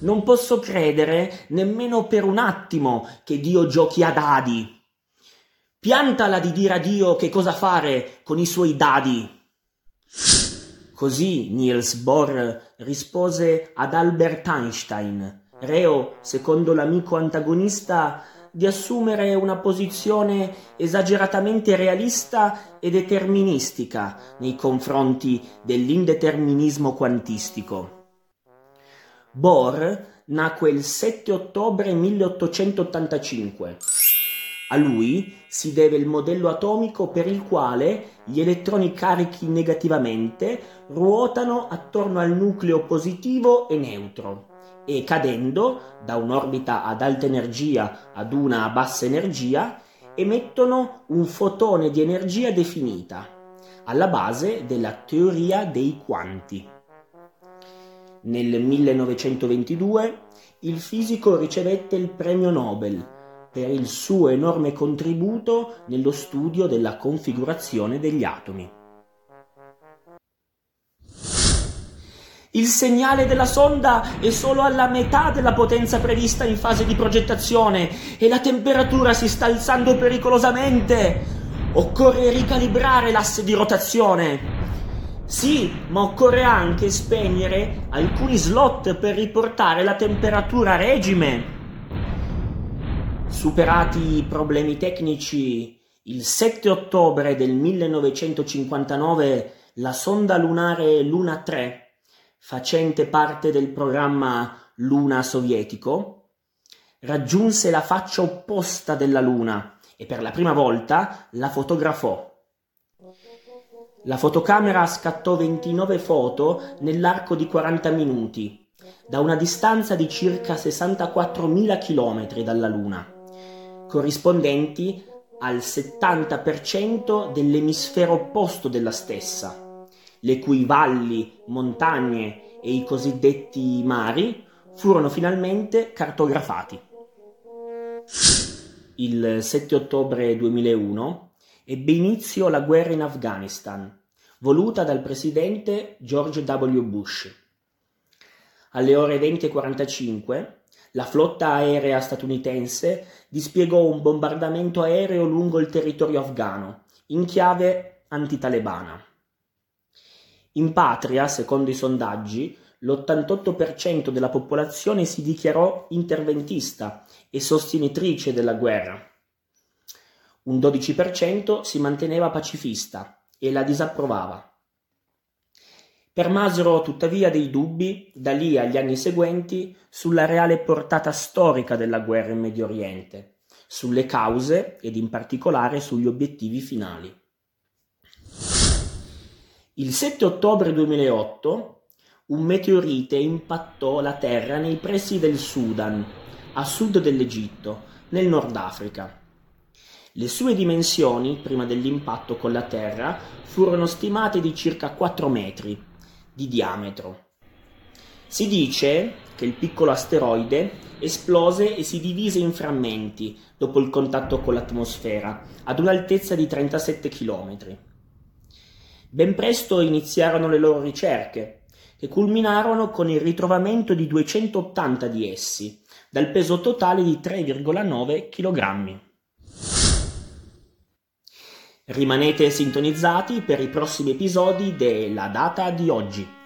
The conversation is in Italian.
Non posso credere nemmeno per un attimo che Dio giochi a dadi. Piantala di dire a Dio che cosa fare con i suoi dadi. Così Niels Bohr rispose ad Albert Einstein, reo, secondo l'amico antagonista, di assumere una posizione esageratamente realista e deterministica nei confronti dell'indeterminismo quantistico. Bohr nacque il 7 ottobre 1885 a lui si deve il modello atomico per il quale gli elettroni carichi negativamente ruotano attorno al nucleo positivo e neutro e cadendo da un'orbita ad alta energia ad una a bassa energia emettono un fotone di energia definita, alla base della teoria dei quanti. Nel 1922 il fisico ricevette il premio Nobel per il suo enorme contributo nello studio della configurazione degli atomi. Il segnale della sonda è solo alla metà della potenza prevista in fase di progettazione e la temperatura si sta alzando pericolosamente. Occorre ricalibrare l'asse di rotazione. Sì, ma occorre anche spegnere alcuni slot per riportare la temperatura a regime. Superati i problemi tecnici, il 7 ottobre del 1959 la sonda lunare Luna 3, facente parte del programma Luna sovietico, raggiunse la faccia opposta della Luna e per la prima volta la fotografò. La fotocamera scattò 29 foto nell'arco di 40 minuti, da una distanza di circa 64.000 km dalla Luna corrispondenti al 70% dell'emisfero opposto della stessa, le cui valli, montagne e i cosiddetti mari furono finalmente cartografati. Il 7 ottobre 2001 ebbe inizio la guerra in Afghanistan, voluta dal presidente George W. Bush. Alle ore 20.45 la flotta aerea statunitense dispiegò un bombardamento aereo lungo il territorio afghano, in chiave antitalebana. In patria, secondo i sondaggi, l'88% della popolazione si dichiarò interventista e sostenitrice della guerra. Un 12% si manteneva pacifista e la disapprovava. Permasero tuttavia dei dubbi, da lì agli anni seguenti, sulla reale portata storica della guerra in Medio Oriente, sulle cause ed in particolare sugli obiettivi finali. Il 7 ottobre 2008 un meteorite impattò la Terra nei pressi del Sudan, a sud dell'Egitto, nel Nord Africa. Le sue dimensioni, prima dell'impatto con la Terra, furono stimate di circa 4 metri, di diametro. Si dice che il piccolo asteroide esplose e si divise in frammenti dopo il contatto con l'atmosfera, ad un'altezza di 37 km. Ben presto iniziarono le loro ricerche, che culminarono con il ritrovamento di 280 di essi, dal peso totale di 3,9 kg. Rimanete sintonizzati per i prossimi episodi della data di oggi.